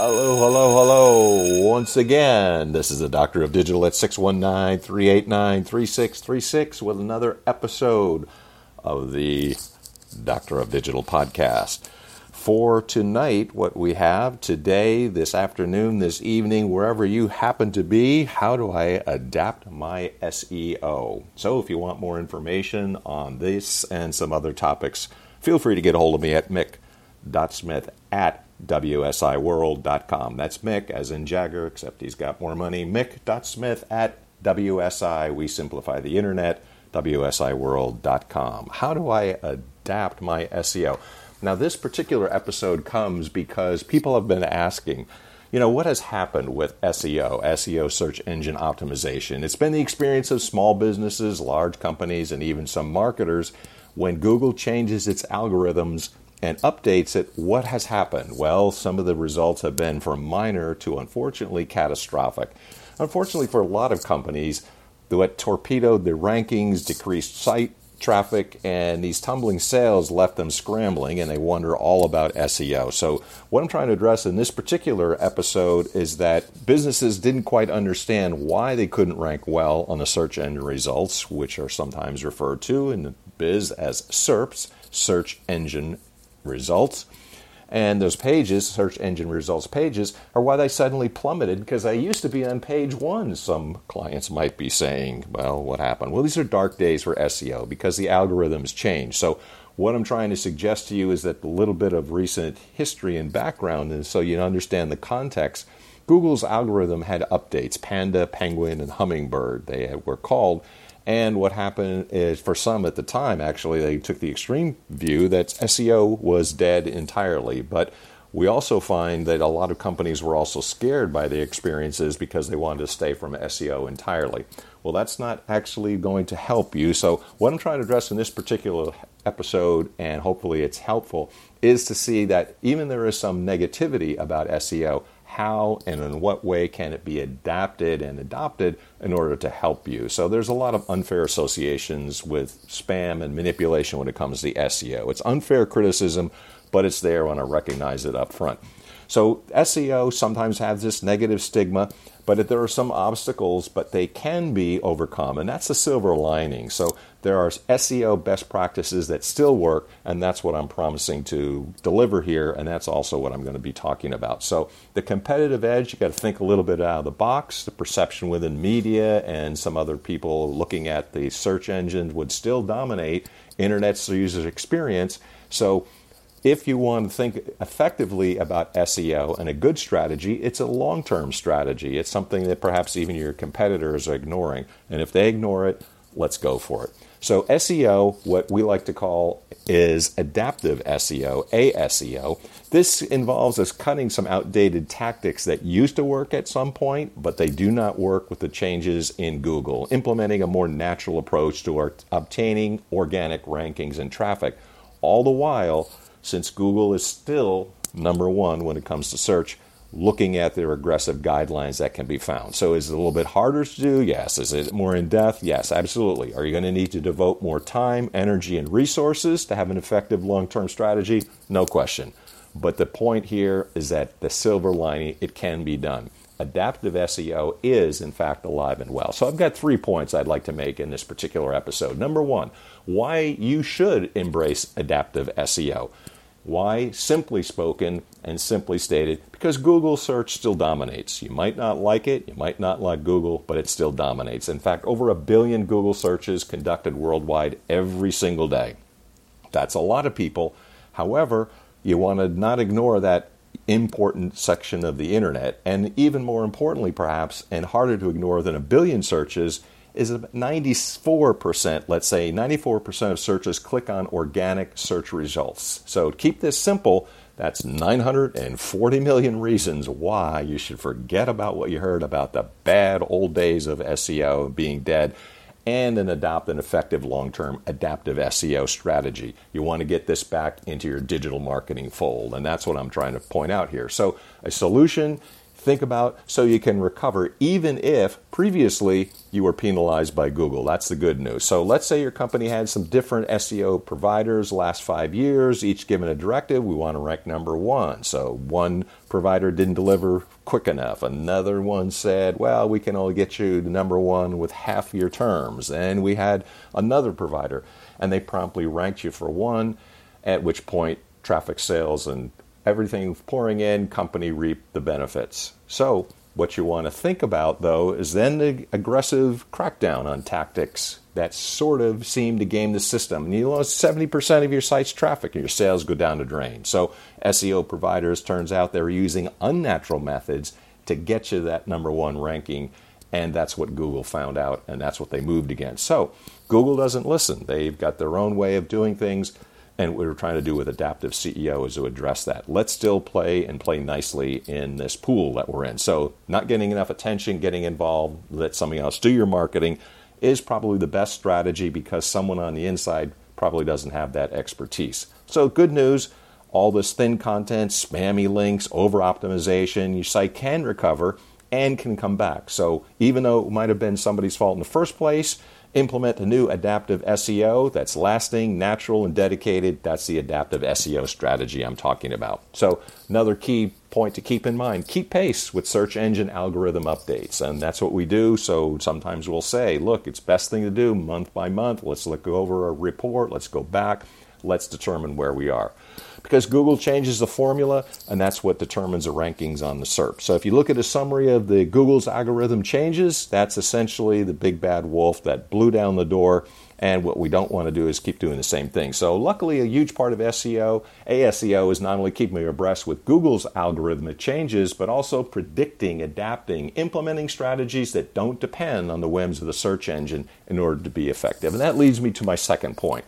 Hello, hello, hello. Once again, this is the Doctor of Digital at 619 389 3636 with another episode of the Doctor of Digital podcast. For tonight, what we have today, this afternoon, this evening, wherever you happen to be, how do I adapt my SEO? So, if you want more information on this and some other topics, feel free to get a hold of me at mick.smith at WSIworld.com. That's Mick, as in Jagger, except he's got more money. Mick.smith at WSI. We simplify the internet, WSIworld.com. How do I adapt my SEO? Now, this particular episode comes because people have been asking, you know, what has happened with SEO, SEO search engine optimization? It's been the experience of small businesses, large companies, and even some marketers. When Google changes its algorithms, and updates it, what has happened? Well, some of the results have been from minor to unfortunately catastrophic. Unfortunately, for a lot of companies, the what torpedoed their rankings, decreased site traffic, and these tumbling sales left them scrambling and they wonder all about SEO. So, what I'm trying to address in this particular episode is that businesses didn't quite understand why they couldn't rank well on the search engine results, which are sometimes referred to in the biz as SERPs, search engine results. And those pages, search engine results pages, are why they suddenly plummeted because I used to be on page one. Some clients might be saying, well, what happened? Well, these are dark days for SEO because the algorithms change. So, what I'm trying to suggest to you is that a little bit of recent history and background, and so you understand the context. Google's algorithm had updates Panda, Penguin, and Hummingbird, they were called. And what happened is, for some at the time, actually, they took the extreme view that SEO was dead entirely. But we also find that a lot of companies were also scared by the experiences because they wanted to stay from SEO entirely. Well, that's not actually going to help you. So, what I'm trying to address in this particular episode, and hopefully it's helpful, is to see that even there is some negativity about SEO, how and in what way can it be adapted and adopted in order to help you. So there's a lot of unfair associations with spam and manipulation when it comes to SEO. It's unfair criticism, but it's there when I recognize it up front. So SEO sometimes has this negative stigma, but there are some obstacles, but they can be overcome, and that's the silver lining. So there are SEO best practices that still work, and that's what I'm promising to deliver here, and that's also what I'm going to be talking about. So the competitive edge, you got to think a little bit out of the box. The perception within media and some other people looking at the search engines would still dominate internet user experience. So if you want to think effectively about SEO and a good strategy, it's a long term strategy. It's something that perhaps even your competitors are ignoring. And if they ignore it, let's go for it. So, SEO, what we like to call is adaptive SEO, ASEO. This involves us cutting some outdated tactics that used to work at some point, but they do not work with the changes in Google, implementing a more natural approach to obtaining organic rankings and traffic, all the while since Google is still number one when it comes to search, looking at their aggressive guidelines that can be found. So, is it a little bit harder to do? Yes. Is it more in depth? Yes, absolutely. Are you going to need to devote more time, energy, and resources to have an effective long term strategy? No question. But the point here is that the silver lining, it can be done. Adaptive SEO is, in fact, alive and well. So, I've got three points I'd like to make in this particular episode. Number one, why you should embrace adaptive SEO. Why? Simply spoken and simply stated, because Google search still dominates. You might not like it, you might not like Google, but it still dominates. In fact, over a billion Google searches conducted worldwide every single day. That's a lot of people. However, you want to not ignore that important section of the internet. And even more importantly, perhaps, and harder to ignore than a billion searches, is 94%, let's say 94% of searches click on organic search results. So keep this simple. That's 940 million reasons why you should forget about what you heard about the bad old days of SEO being dead and then adopt an effective long term adaptive SEO strategy. You want to get this back into your digital marketing fold, and that's what I'm trying to point out here. So, a solution think about so you can recover even if previously you were penalized by Google. That's the good news. So let's say your company had some different SEO providers last five years, each given a directive. We want to rank number one. So one provider didn't deliver quick enough. Another one said, well, we can only get you to number one with half your terms. And we had another provider, and they promptly ranked you for one, at which point traffic sales and everything pouring in, company reap the benefits. So, what you want to think about, though, is then the aggressive crackdown on tactics that sort of seem to game the system. And you lose 70% of your site's traffic and your sales go down the drain. So, SEO providers, turns out they're using unnatural methods to get you that number one ranking. And that's what Google found out, and that's what they moved against. So, Google doesn't listen. They've got their own way of doing things. And what we're trying to do with Adaptive SEO is to address that. Let's still play and play nicely in this pool that we're in. So, not getting enough attention, getting involved, let somebody else do your marketing is probably the best strategy because someone on the inside probably doesn't have that expertise. So, good news all this thin content, spammy links, over optimization, your site can recover and can come back. So, even though it might have been somebody's fault in the first place, implement a new adaptive SEO that's lasting, natural, and dedicated. That's the adaptive SEO strategy I'm talking about. So, another key point to keep in mind keep pace with search engine algorithm updates. And that's what we do. So, sometimes we'll say, look, it's best thing to do month by month. Let's look over a report, let's go back, let's determine where we are because Google changes the formula, and that's what determines the rankings on the SERP. So if you look at a summary of the Google's algorithm changes, that's essentially the big bad wolf that blew down the door. And what we don't want to do is keep doing the same thing. So, luckily, a huge part of SEO, ASEO, is not only keeping abreast with Google's algorithmic changes, but also predicting, adapting, implementing strategies that don't depend on the whims of the search engine in order to be effective. And that leads me to my second point.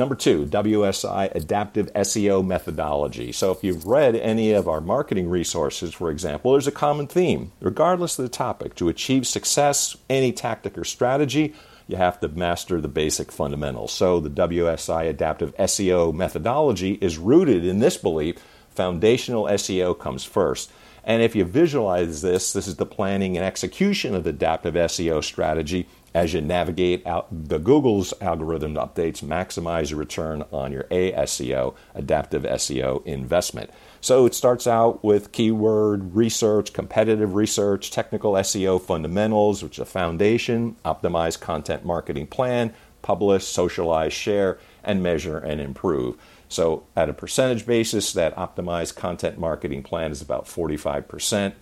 Number two, WSI Adaptive SEO Methodology. So, if you've read any of our marketing resources, for example, there's a common theme. Regardless of the topic, to achieve success, any tactic or strategy, you have to master the basic fundamentals. So, the WSI Adaptive SEO Methodology is rooted in this belief foundational SEO comes first. And if you visualize this, this is the planning and execution of the adaptive SEO strategy as you navigate out the Google's algorithm updates, maximize your return on your ASEO, adaptive SEO investment. So it starts out with keyword research, competitive research, technical SEO fundamentals, which is a foundation, optimized content marketing plan, publish, socialize, share, and measure and improve. So at a percentage basis, that optimized content marketing plan is about 45%.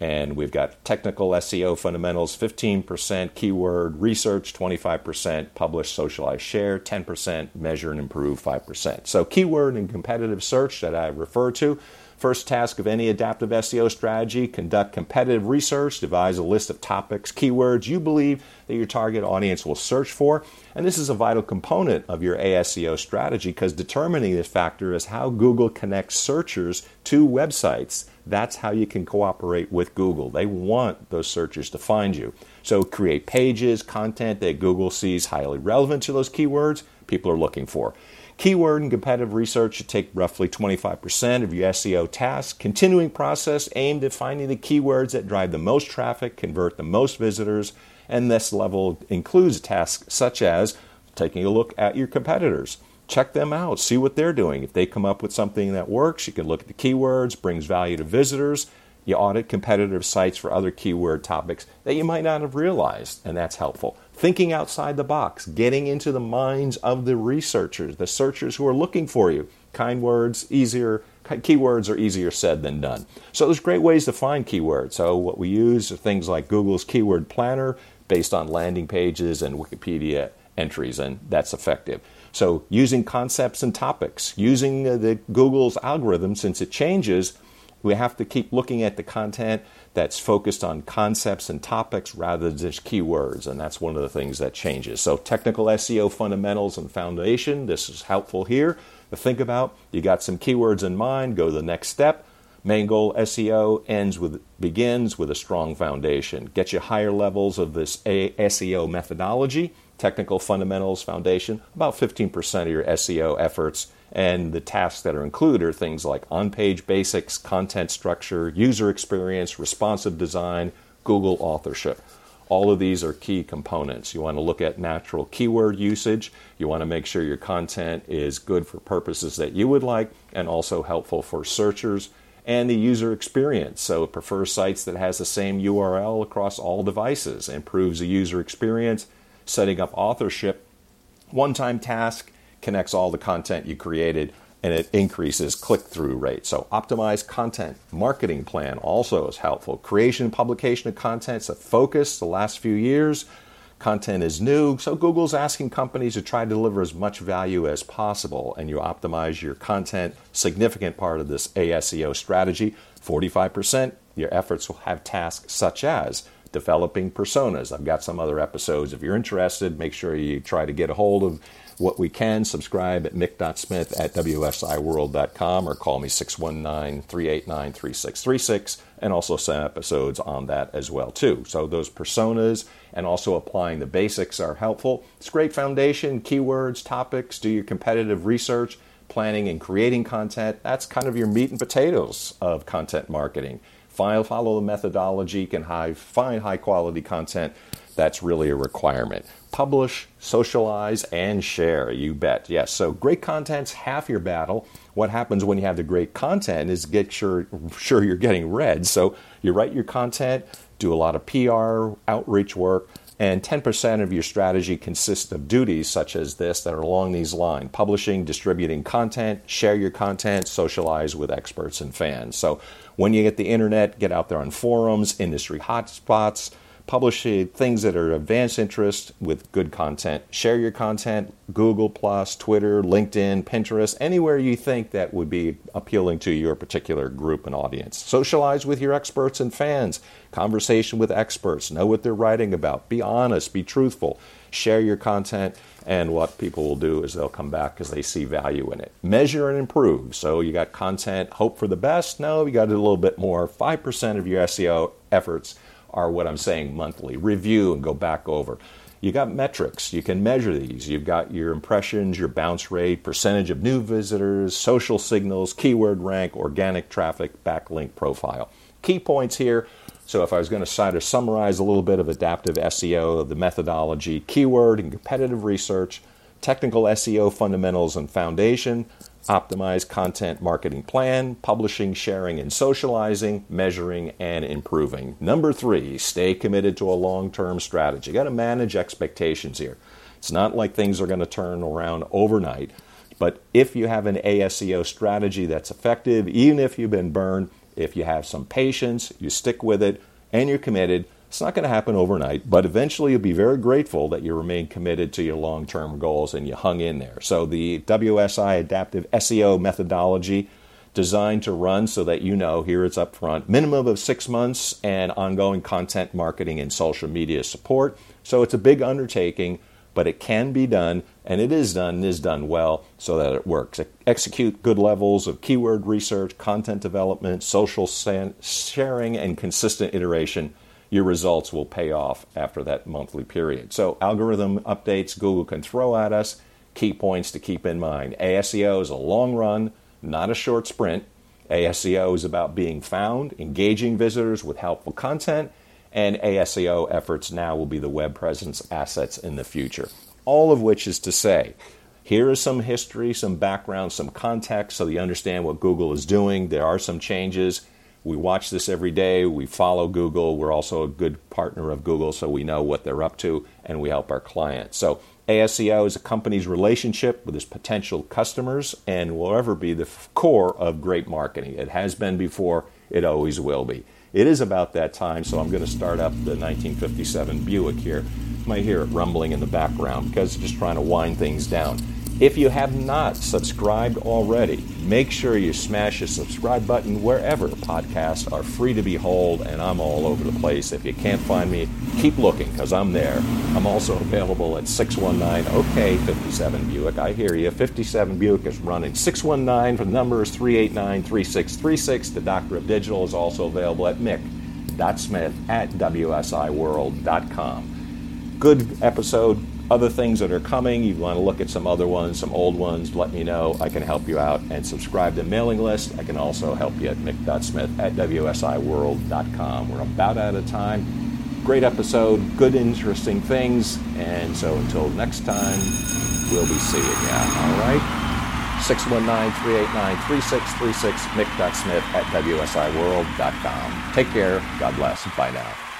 And we've got technical SEO fundamentals 15%, keyword research 25%, publish, socialize, share 10%, measure and improve 5%. So, keyword and competitive search that I refer to. First task of any adaptive SEO strategy conduct competitive research, devise a list of topics, keywords you believe that your target audience will search for. And this is a vital component of your ASEO strategy because determining this factor is how Google connects searchers to websites. That's how you can cooperate with Google. They want those searchers to find you. So create pages, content that Google sees highly relevant to those keywords people are looking for. Keyword and competitive research should take roughly 25% of your SEO tasks. Continuing process aimed at finding the keywords that drive the most traffic, convert the most visitors, and this level includes tasks such as taking a look at your competitors check them out, see what they're doing. If they come up with something that works, you can look at the keywords, brings value to visitors. You audit competitive sites for other keyword topics that you might not have realized, and that's helpful. Thinking outside the box, getting into the minds of the researchers, the searchers who are looking for you. Kind words, easier, keywords are easier said than done. So there's great ways to find keywords. So what we use are things like Google's Keyword Planner based on landing pages and Wikipedia entries, and that's effective. So, using concepts and topics, using uh, the Google's algorithm, since it changes, we have to keep looking at the content that's focused on concepts and topics rather than just keywords, and that's one of the things that changes. So, technical SEO fundamentals and foundation, this is helpful here to think about. You got some keywords in mind, go to the next step. Main goal SEO ends with begins with a strong foundation. Get you higher levels of this SEO methodology, technical fundamentals foundation, about 15% of your SEO efforts. And the tasks that are included are things like on page basics, content structure, user experience, responsive design, Google authorship. All of these are key components. You want to look at natural keyword usage. You want to make sure your content is good for purposes that you would like and also helpful for searchers and the user experience. So it prefers sites that has the same URL across all devices, improves the user experience, setting up authorship. One-time task connects all the content you created and it increases click through rate. So, optimized content marketing plan also is helpful. Creation and publication of content is a focus the last few years. Content is new, so Google's asking companies to try to deliver as much value as possible, and you optimize your content. Significant part of this ASEO strategy 45%, your efforts will have tasks such as developing personas. I've got some other episodes. If you're interested, make sure you try to get a hold of what we can. Subscribe at mick.smith at wsiworld.com or call me 619 389 3636 and also send episodes on that as well too. So those personas and also applying the basics are helpful. It's great foundation, keywords, topics, do your competitive research, planning and creating content. That's kind of your meat and potatoes of content marketing. Follow the methodology, can find high quality content that's really a requirement. Publish, socialize, and share. You bet. Yes. So great content's half your battle. What happens when you have the great content is get sure sure you're getting read. So you write your content, do a lot of PR, outreach work, and 10% of your strategy consists of duties such as this that are along these lines publishing, distributing content, share your content, socialize with experts and fans. So, when you get the internet, get out there on forums, industry hotspots, publish things that are advanced interest with good content. Share your content, Google Plus, Twitter, LinkedIn, Pinterest, anywhere you think that would be appealing to your particular group and audience. Socialize with your experts and fans. Conversation with experts. Know what they're writing about. Be honest, be truthful. Share your content, and what people will do is they'll come back because they see value in it. Measure and improve. So you got content, hope for the best. No, you got a little bit more. 5% of your SEO efforts are what I'm saying monthly. Review and go back over. You got metrics. You can measure these. You've got your impressions, your bounce rate, percentage of new visitors, social signals, keyword rank, organic traffic, backlink profile. Key points here. So, if I was going to try to summarize a little bit of adaptive SEO, the methodology, keyword and competitive research, technical SEO fundamentals and foundation, optimize content marketing plan, publishing, sharing, and socializing, measuring, and improving. Number three, stay committed to a long term strategy. You got to manage expectations here. It's not like things are going to turn around overnight, but if you have an ASEO strategy that's effective, even if you've been burned, if you have some patience, you stick with it, and you're committed, it's not going to happen overnight, but eventually you'll be very grateful that you remain committed to your long term goals and you hung in there. So, the WSI Adaptive SEO methodology designed to run so that you know here it's up front minimum of six months and ongoing content marketing and social media support. So, it's a big undertaking, but it can be done and it is done and is done well so that it works. Execute good levels of keyword research, content development, social sharing, and consistent iteration your results will pay off after that monthly period. So, algorithm updates Google can throw at us, key points to keep in mind. ASEO is a long run, not a short sprint. ASEO is about being found, engaging visitors with helpful content, and ASEO efforts now will be the web presence assets in the future. All of which is to say, here is some history, some background, some context so you understand what Google is doing. There are some changes. We watch this every day. We follow Google. We're also a good partner of Google, so we know what they're up to and we help our clients. So, ASEO is a company's relationship with its potential customers and will ever be the core of great marketing. It has been before, it always will be. It is about that time, so I'm going to start up the 1957 Buick here. You might hear it rumbling in the background because it's just trying to wind things down. If you have not subscribed already, make sure you smash the subscribe button wherever podcasts are free to behold, and I'm all over the place. If you can't find me, keep looking because I'm there. I'm also available at 619 OK 57 Buick. I hear you. 57 Buick is running. 619 for the number is 389 3636. The Doctor of Digital is also available at mick.smith at wsiworld.com. Good episode other things that are coming, you want to look at some other ones, some old ones, let me know. I can help you out and subscribe to the mailing list. I can also help you at mick.smith at wsiworld.com. We're about out of time. Great episode, good, interesting things. And so until next time, we'll be seeing you. All right? 619-389-3636, mick.smith at wsiworld.com. Take care. God bless. Bye now.